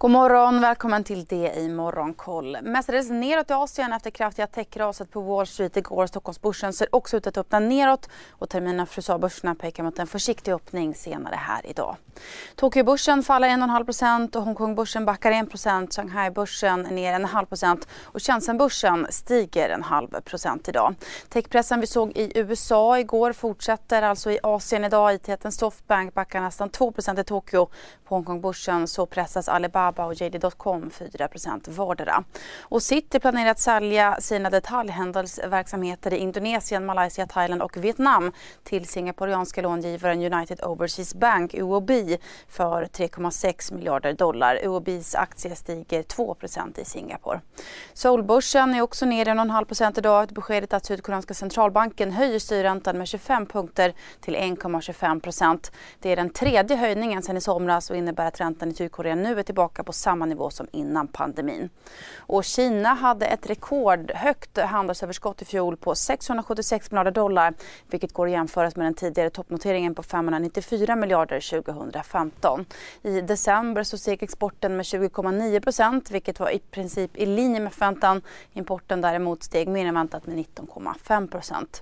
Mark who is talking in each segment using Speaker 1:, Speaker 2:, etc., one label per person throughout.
Speaker 1: God morgon, välkommen till det i Morgonkoll. Mestadels neråt i Asien efter kraftiga techraset på Wall Street igår. Stockholmsbörsen ser också ut att öppna neråt och terminen för USA-börserna pekar mot en försiktig öppning senare här idag. Tokyobörsen faller 1,5% och Hongkongbörsen backar 1% är ner en halv procent och Shenzhenbörsen stiger en halv procent idag. Techpressen vi såg i USA igår fortsätter alltså i Asien idag. IT-jätten Softbank backar nästan 2% i Tokyo. På Hongkongbörsen så pressas Alibaba Alibaba och JD.com 4% vardera. Och City planerar att sälja sina detaljhandelsverksamheter i Indonesien, Malaysia, Thailand och Vietnam till singaporianska långivaren United Overseas Bank, UOB, för 3,6 miljarder dollar. UOBs aktie stiger 2% i Singapore. Solbörsen är också ner 1,5% idag. Beskedet att Sydkoreanska centralbanken höjer styrräntan med 25 punkter till 1,25% Det är den tredje höjningen sedan i somras och innebär att räntan i Sydkorea nu är tillbaka tillbaka på samma nivå som innan pandemin. Och Kina hade ett rekordhögt handelsöverskott i fjol på 676 miljarder dollar vilket går att jämföras med den tidigare toppnoteringen på 594 miljarder 2015. I december så steg exporten med 20,9 vilket var i princip i linje med förväntan. Importen däremot steg mer än väntat med 19,5.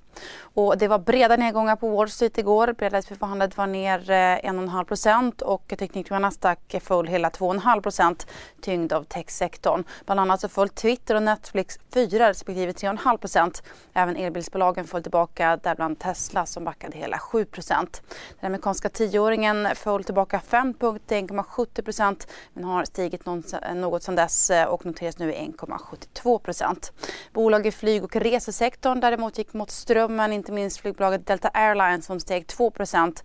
Speaker 1: Och det var breda nedgångar på Wall Street igår. Bredasförhandlet var ner eh, 1,5 och teknikern Nasdaq föll hela 2,5 procent tyngd av techsektorn. Bland annat så föll Twitter och Netflix 4 respektive 3,5 procent. Även elbilsbolagen föll tillbaka, däribland Tesla som backade hela 7 procent. Den amerikanska tioåringen föll tillbaka 5 punkter, 1,70 procent men har stigit något sedan dess eh, och noteras nu i 1,72 procent. Bolag i flyg och resesektorn däremot gick mot strömmen, inte minst flygbolaget Delta Airlines som steg 2 procent.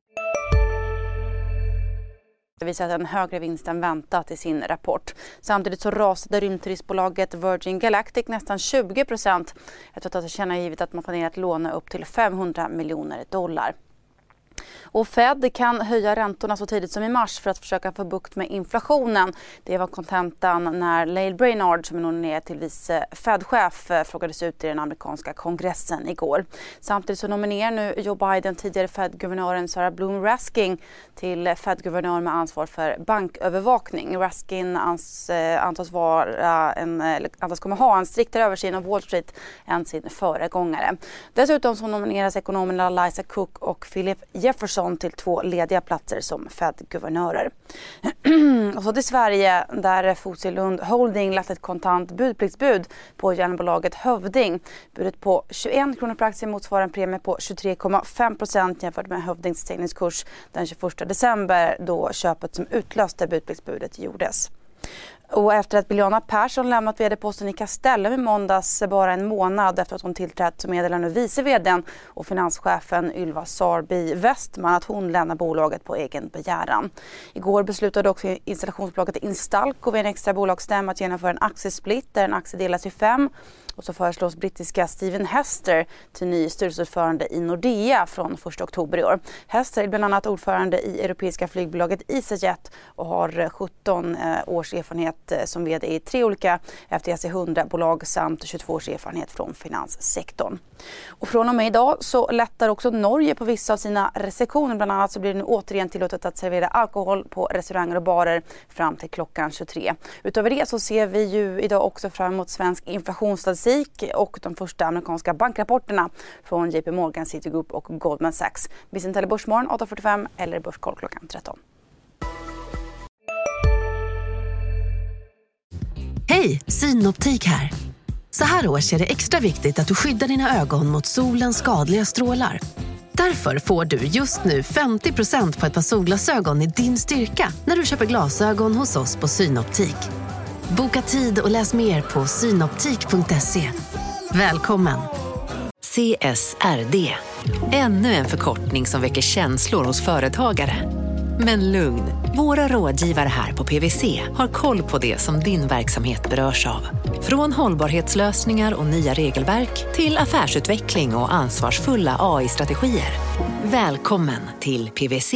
Speaker 1: redovisat en högre vinst än väntat i sin rapport. Samtidigt så rasade rymdturistbolaget Virgin Galactic nästan 20% efter att ha tillkännagivit att man planerar att låna upp till 500 miljoner dollar. Och Fed kan höja räntorna så tidigt som i mars för att försöka få bukt med inflationen. Det var kontentan när Lael Brainard som är nominerad till vice Fed-chef eh, frågades ut i den amerikanska kongressen igår. Samtidigt så nominerar nu Joe Biden tidigare Fed-guvernören Sarah Bloom Raskin till Fed-guvernör med ansvar för bankövervakning. Raskin ans, eh, antas, vara en, antas komma ha en striktare översyn av Wall Street än sin föregångare. Dessutom så nomineras ekonomerna Liza Cook och Philip Jefferson till två lediga platser som Fed-guvernörer. och så till Sverige där Fosilund Holding lagt ett kontant budpliktsbud på järnbolaget Hövding. Budet på 21 kronor per aktie motsvarar en premie på 23,5 procent jämfört med Hövdings teckningskurs den 21 december då köpet som utlöste budpliktsbudet gjordes. Och efter att Biljana Persson lämnat vd-posten i Castellum i måndags bara en månad efter att hon tillträtt så meddelar nu vice vdn och finanschefen Ylva Sarby Westman att hon lämnar bolaget på egen begäran. Igår beslutade också installationsbolaget Instalco vid en extra bolagsstämma att genomföra en aktiesplit där en aktie delas i fem och så föreslås brittiska Stephen Hester till ny styrelseordförande i Nordea från 1 oktober i år. Hester är bland annat ordförande i europeiska flygbolaget EasyJet och har 17 eh, års erfarenhet eh, som vd i tre olika FTSE 100-bolag samt 22 års erfarenhet från finanssektorn. Och från och med idag så lättar också Norge på vissa av sina restriktioner. Bland annat så blir det nu återigen tillåtet att servera alkohol på restauranger och barer fram till klockan 23. Utöver det så ser vi ju idag också fram emot svensk inflationsstatistik och de första amerikanska bankrapporterna från JP Morgan, Citigroup och Goldman Sachs. Vi sen Börsmorgon 8.45 eller Börskoll klockan 13.
Speaker 2: Hej, Synoptik här. Så här års är det extra viktigt att du skyddar dina ögon mot solens skadliga strålar. Därför får du just nu 50% på ett par solglasögon i din styrka när du köper glasögon hos oss på Synoptik. Boka tid och läs mer på synoptik.se. Välkommen! CSRD, ännu en förkortning som väcker känslor hos företagare.
Speaker 3: Men lugn, våra rådgivare här på PWC har koll på det som din verksamhet berörs av. Från hållbarhetslösningar och nya regelverk till affärsutveckling och ansvarsfulla AI-strategier. Välkommen till PWC.